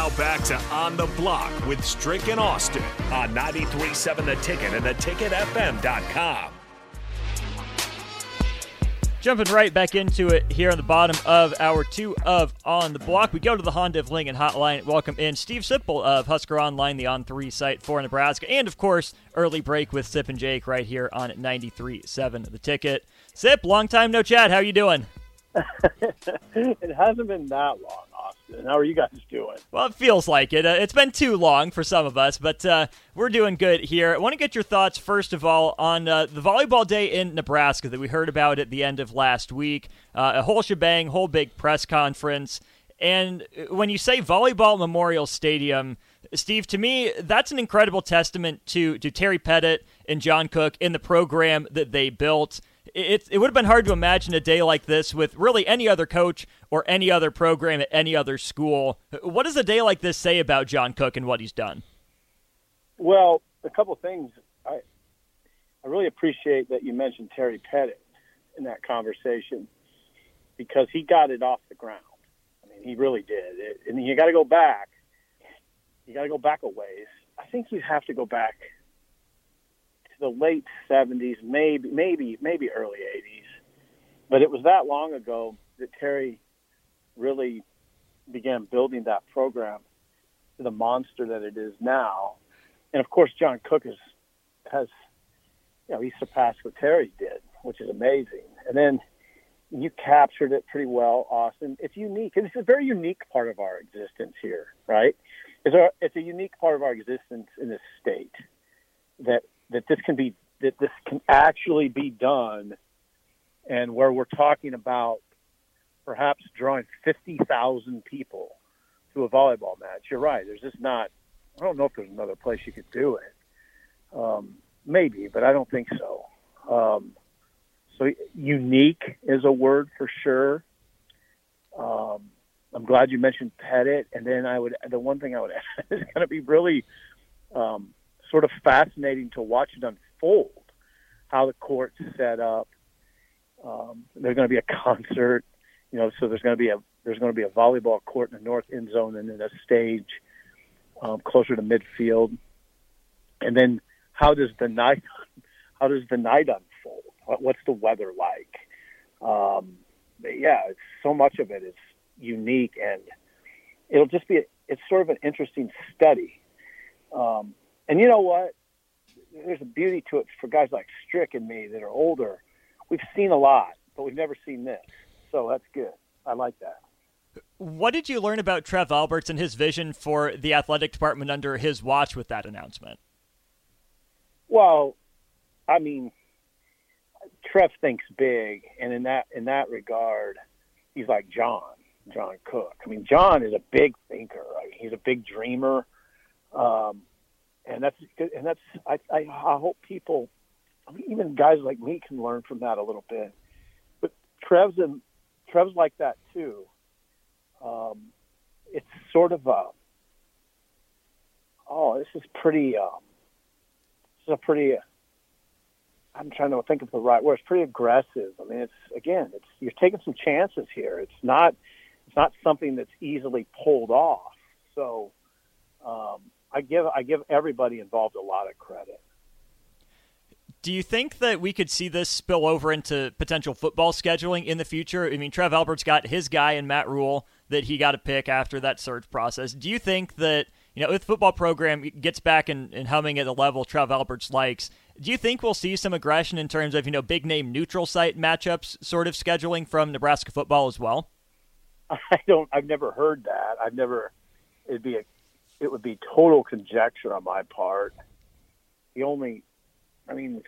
Now back to On the Block with Strick and Austin on 93.7 The Ticket and theticketfm.com. Jumping right back into it here on the bottom of hour two of On the Block. We go to the Honda of Lincoln hotline. Welcome in Steve Sipple of Husker Online, the On 3 site for Nebraska. And, of course, early break with Sip and Jake right here on 93.7 The Ticket. Sip, long time no chat. How you doing? it hasn't been that long, Austin. How are you guys doing? Well, it feels like it. Uh, it's been too long for some of us, but uh, we're doing good here. I want to get your thoughts, first of all, on uh, the volleyball day in Nebraska that we heard about at the end of last week. Uh, a whole shebang, whole big press conference. And when you say Volleyball Memorial Stadium, Steve, to me, that's an incredible testament to, to Terry Pettit and John Cook in the program that they built it, it would have been hard to imagine a day like this with really any other coach or any other program at any other school. What does a day like this say about John Cook and what he's done? Well, a couple of things. I I really appreciate that you mentioned Terry Pettit in that conversation because he got it off the ground. I mean, he really did. It, and you got to go back. You got to go back a ways. I think you have to go back the late 70s, maybe maybe maybe early 80s. But it was that long ago that Terry really began building that program to the monster that it is now. And of course, John Cook is, has, you know, he surpassed what Terry did, which is amazing. And then you captured it pretty well, Austin. It's unique, and it's a very unique part of our existence here, right? It's a, it's a unique part of our existence in this state that that this can be that this can actually be done, and where we're talking about perhaps drawing fifty thousand people to a volleyball match. You're right. There's just not. I don't know if there's another place you could do it. Um, maybe, but I don't think so. Um, so unique is a word for sure. Um, I'm glad you mentioned Pettit, and then I would the one thing I would add is going to be really um, sort of fascinating to watch it unfold. How the court's set up. Um, there's going to be a concert, you know. So there's going to be a there's going to be a volleyball court in the north end zone and then a stage um, closer to midfield. And then how does the night how does the night unfold? What, what's the weather like? Um, yeah, so much of it is unique, and it'll just be a, it's sort of an interesting study. Um, and you know what? There's a beauty to it for guys like Strick and me that are older. We've seen a lot, but we've never seen this. So that's good. I like that. What did you learn about Trev Alberts and his vision for the athletic department under his watch with that announcement? Well, I mean, Trev thinks big, and in that in that regard, he's like John, John Cook. I mean, John is a big thinker. He's a big dreamer. Um, and that's and that's I, I, I hope people, even guys like me, can learn from that a little bit. But Trev's and Trev's like that too. Um, it's sort of a oh, this is pretty. Um, this is a pretty. I'm trying to think of the right word. It's pretty aggressive. I mean, it's again, it's you're taking some chances here. It's not, it's not something that's easily pulled off. So, um, I give I give everybody involved a lot of credit. Do you think that we could see this spill over into potential football scheduling in the future? I mean, Trev Alberts got his guy in Matt Rhule that he got to pick after that search process. Do you think that you know if the football program gets back and, and humming at the level Trev Alberts likes? Do you think we'll see some aggression in terms of you know big name neutral site matchups sort of scheduling from Nebraska football as well? I don't. I've never heard that. I've never. It'd be a it would be total conjecture on my part. The only, I mean,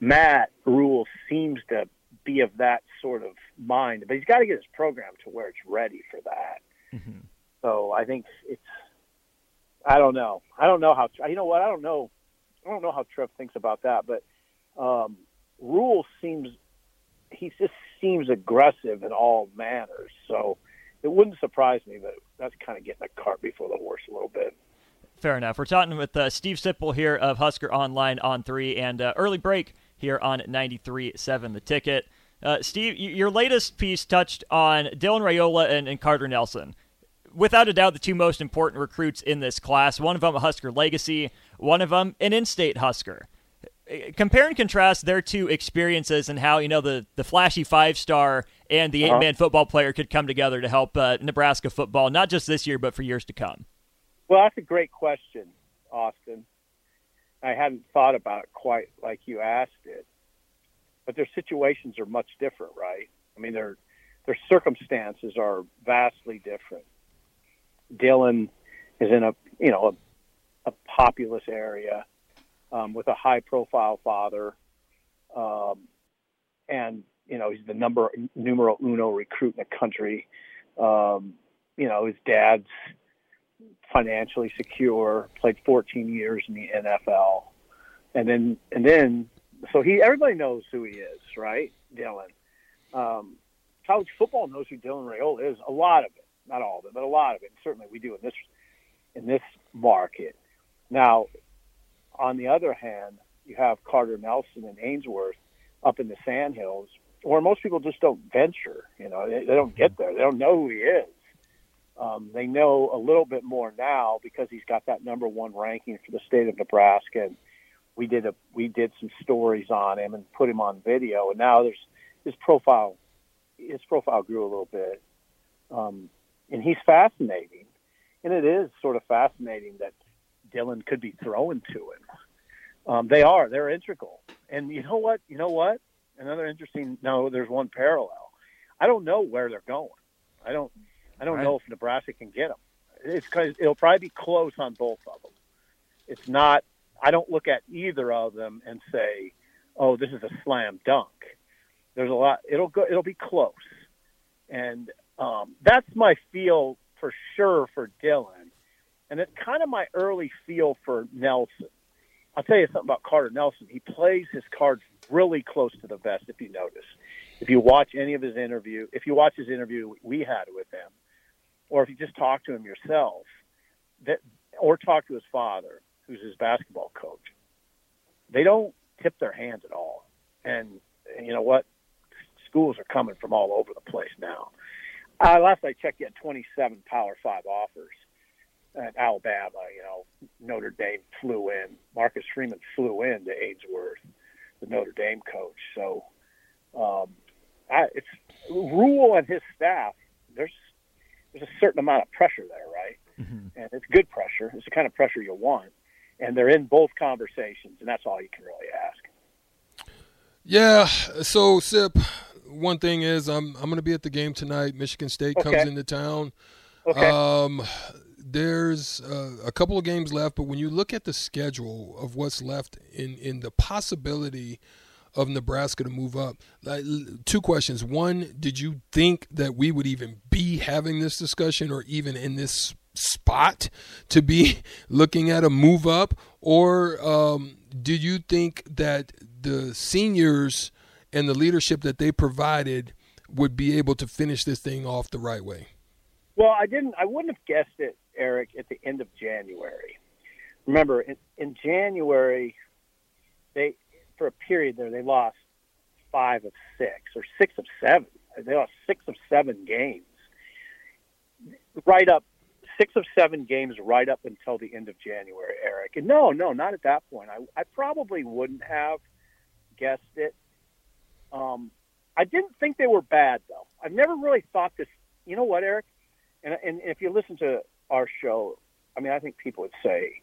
Matt Rhule seems to be of that sort of mind, but he's got to get his program to where it's ready for that. Mm-hmm. So I think it's, I don't know. I don't know how, you know what? I don't know. I don't know how Trev thinks about that, but um, Rhule seems, he just seems aggressive in all manners. So, it wouldn't surprise me, but that's kind of getting the cart before the horse a little bit. Fair enough. We're talking with uh, Steve Sipple here of Husker Online on three and uh, early break here on 93.7 The Ticket. Uh, Steve, your latest piece touched on Dylan Raiola and, and, Carter Nelson. without a doubt, the two most important recruits in this class. One of them a Husker legacy, one of them an in-state Husker. Compare and contrast their two experiences and how you know the the flashy five star and the uh-huh. eight man football player could come together to help uh, Nebraska football, not just this year but for years to come. Well, that's a great question, Austin. I hadn't thought about it quite like you asked it, but their situations are much different, right? I mean, their their circumstances are vastly different. Dylan is in a you know a, a populous area um, with a high profile father, um, and you know he's the number numero uno recruit in the country. Um, you know his dad's financially secure, played 14 years in the NFL, and then and then so he everybody knows who he is, right? Dylan. Um, college football knows who Dylan Raiola is. A lot of it, not all of it, but a lot of it. And certainly we do in this in this market. Now, on the other hand, you have Carter Nelson and Ainsworth up in the Sandhills, where most people just don't venture. You know, they, they don't get there. They don't know who he is. Um, they know a little bit more now because he's got that number one ranking for the state of Nebraska. And we did a we did some stories on him and put him on video, and now there's his profile. His profile grew a little bit, um, and he's fascinating. And it is sort of fascinating that Dylan could be throwing to him. Um, they are. They're integral. And you know what? You know what? Another interesting. No, there's one parallel. I don't know where they're going. I don't. I don't right. know if Nebraska can get them. It's because it'll probably be close on both of them. It's not. I don't look at either of them and say, "Oh, this is a slam dunk." There's a lot. It'll go. It'll be close, and um, that's my feel for sure for Dylan, and it's kind of my early feel for Nelson. I'll tell you something about Carter Nelson. He plays his cards really close to the vest. If you notice, if you watch any of his interview, if you watch his interview we had with him, or if you just talk to him yourself, that or talk to his father, who's his basketball coach, they don't tip their hands at all. And, and you know what? Schools are coming from all over the place now. Uh, last I checked, you had 27 Power Five offers at Alabama. You know, Notre Dame flew in. Marcus Freeman flew in to Ainsworth, the Notre Dame coach. So, um, I, it's Rhule and his staff. There's there's a certain amount of pressure there, right? Mm-hmm. And it's good pressure. It's the kind of pressure you want. And they're in both conversations, and that's all you can really ask. Yeah. So, Sip, one thing is I'm I'm going to be at the game tonight. Michigan State okay. comes into town. Okay. Um, there's uh, a couple of games left, but when you look at the schedule of what's left in in the possibility of Nebraska to move up. like, two questions. One, did you think that we would even be having this discussion or even in this spot to be looking at a move up? Or um, did you think that the seniors and the leadership that they provided would be able to finish this thing off the right way? Well, I didn't. I wouldn't have guessed it, Eric, at the end of January. Remember, in, in January, they for a period there, they lost five of six or six of seven. They lost six of seven games. Right up, six of seven games right up until the end of January, Eric. And no, no, not at that point. I, I probably wouldn't have guessed it. Um, I didn't think they were bad, though. I've never really thought this. You know what, Eric? And, and if you listen to our show, I mean, I think people would say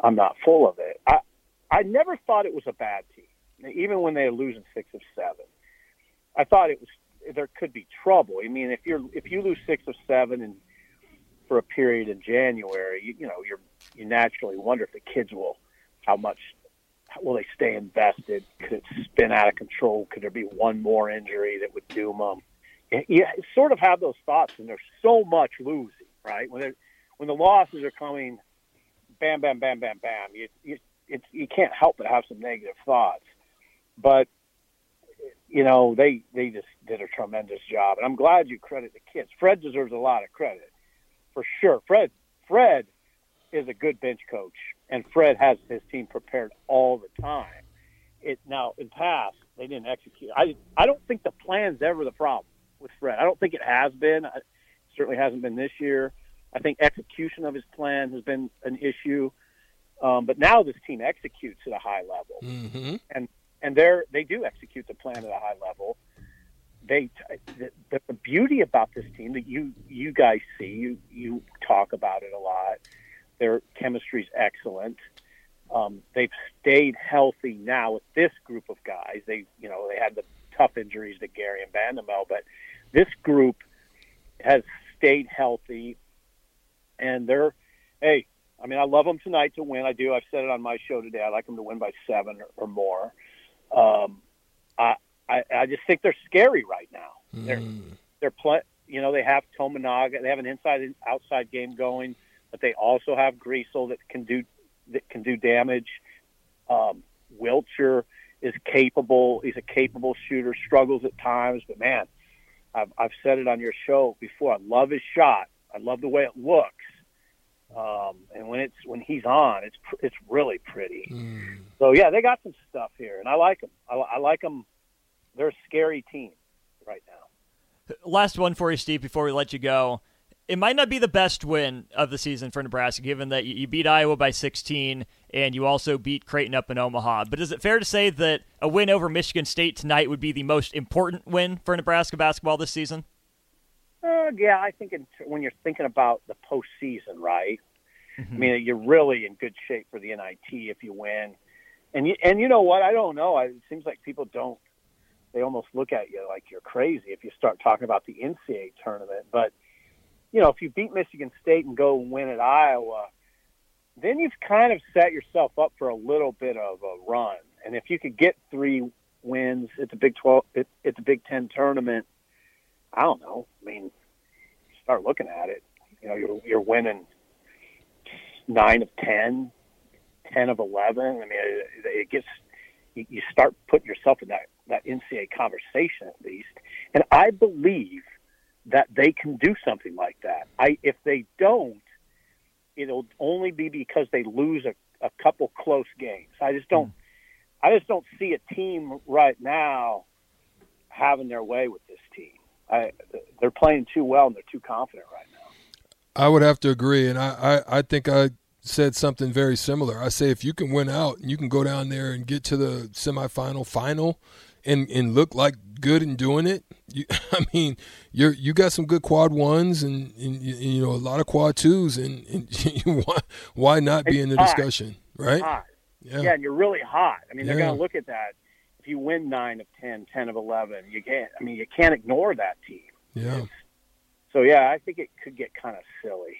I'm not full of it. I, I never thought it was a bad team, even when they're losing six of seven. I thought it was there could be trouble. I mean, if you're if you lose six of seven and for a period in January, you, you know, you're you naturally wonder if the kids will how much will they stay invested? Could it spin out of control? Could there be one more injury that would doom them? You sort of have those thoughts, and there's so much losing, right? When they when the losses are coming, bam, bam, bam, bam, bam. You, you it's you can't help but have some negative thoughts. But you know, they they just did a tremendous job, and I'm glad you credit the kids. Fred deserves a lot of credit for sure. Fred Fred is a good bench coach, and Fred has his team prepared all the time. It now in past they didn't execute. I I don't think the plan's ever the problem with Fred. I don't think it has been. It certainly hasn't been this year. I think execution of his plan has been an issue. Um, but now this team executes at a high level, Mm-hmm. and and they're they do execute the plan at a high level. They the, the, the beauty about this team that you you guys see you you talk about it a lot. Their chemistry is excellent. Um, they've stayed healthy now with this group of guys. They you know they had the tough injuries to Gary and Bandoumel, but this group has stayed healthy, and they're hey. I mean, I love them tonight to win. I do. I've said it on my show today. I like them to win by seven or, or more. Um, I, I I just think they're scary right now. They're they're play, You know, they have Tominaga. They have an inside and outside game going, but they also have Griesel that can do that can do damage. Um, Wilcher is capable. He's a capable shooter. Struggles at times, but man, I've I've said it on your show before. I love his shot. I love the way it looks. Um, and when it's when he's on, it's it's really pretty. Mm. So yeah, they got some stuff here, and I like them. I, I like them. They're a scary team right now. Last one for you, Steve, before we let you go. It might not be the best win of the season for Nebraska, given that you beat Iowa by 16 and you also beat Creighton up in Omaha. But is it fair to say that a win over Michigan State tonight would be the most important win for Nebraska basketball this season? Uh, yeah, I think in, when you're thinking about the postseason, right? I mean, you're really in good shape for the NIT if you win. And you, and you know what? I don't know. I, it seems like people don't. They almost look at you like you're crazy if you start talking about the NCAA tournament. But you know, if you beat Michigan State and go and win at Iowa, then you've kind of set yourself up for a little bit of a run. And if you could get three wins at the Big Twelve at, at the Big Ten tournament, I don't know. I mean, start looking at it. You know, you're you're winning nine of 10, 10 of eleven. I mean, it, it gets you, you start putting yourself in that that NCAA conversation at least. And I believe that they can do something like that. I if they don't, it'll only be because they lose a, a couple close games. I just don't. Hmm. I just don't see a team right now having their way with this team. I, they're playing too well and they're too confident right now. I would have to agree, and I, I, I think I said something very similar. I say if you can win out and you can go down there and get to the semifinal, final, and and look like good in doing it. You, I mean, you're you got some good quad ones and, and you, you know a lot of quad twos, and, and why why not be in the hot. discussion, right? Hot. Yeah. Yeah, and you're really hot. I mean, they're Yeah. going to look at that. If you win nine of 10, 10 of eleven, you can't. I mean, you can't ignore that team. yeah. So yeah, I think it could get kind of silly.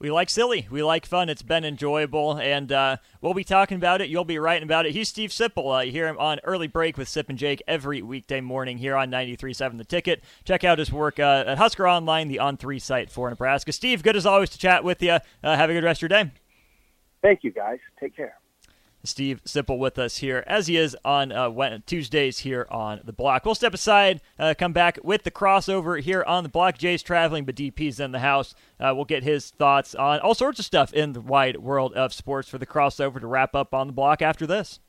We like silly. We like fun. It's been enjoyable, and uh, we'll be talking about it. You'll be writing about it. He's Steve Sipple. Uh, you hear him on Early Break with Sip and Jake every weekday morning here on 93.7 The Ticket. Check out his work uh, at Husker Online, the On3 site for Nebraska. Steve, good as always to chat with you. Uh, have a good rest of your day. Thank you, guys. Take care. Steve Sipple with us here, as he is on uh, Tuesdays here on the block. We'll step aside, uh, come back with the crossover here on the block. Jay's traveling, but DP's in the house. Uh, we'll get his thoughts on all sorts of stuff in the wide world of sports for the crossover to wrap up on the block after this.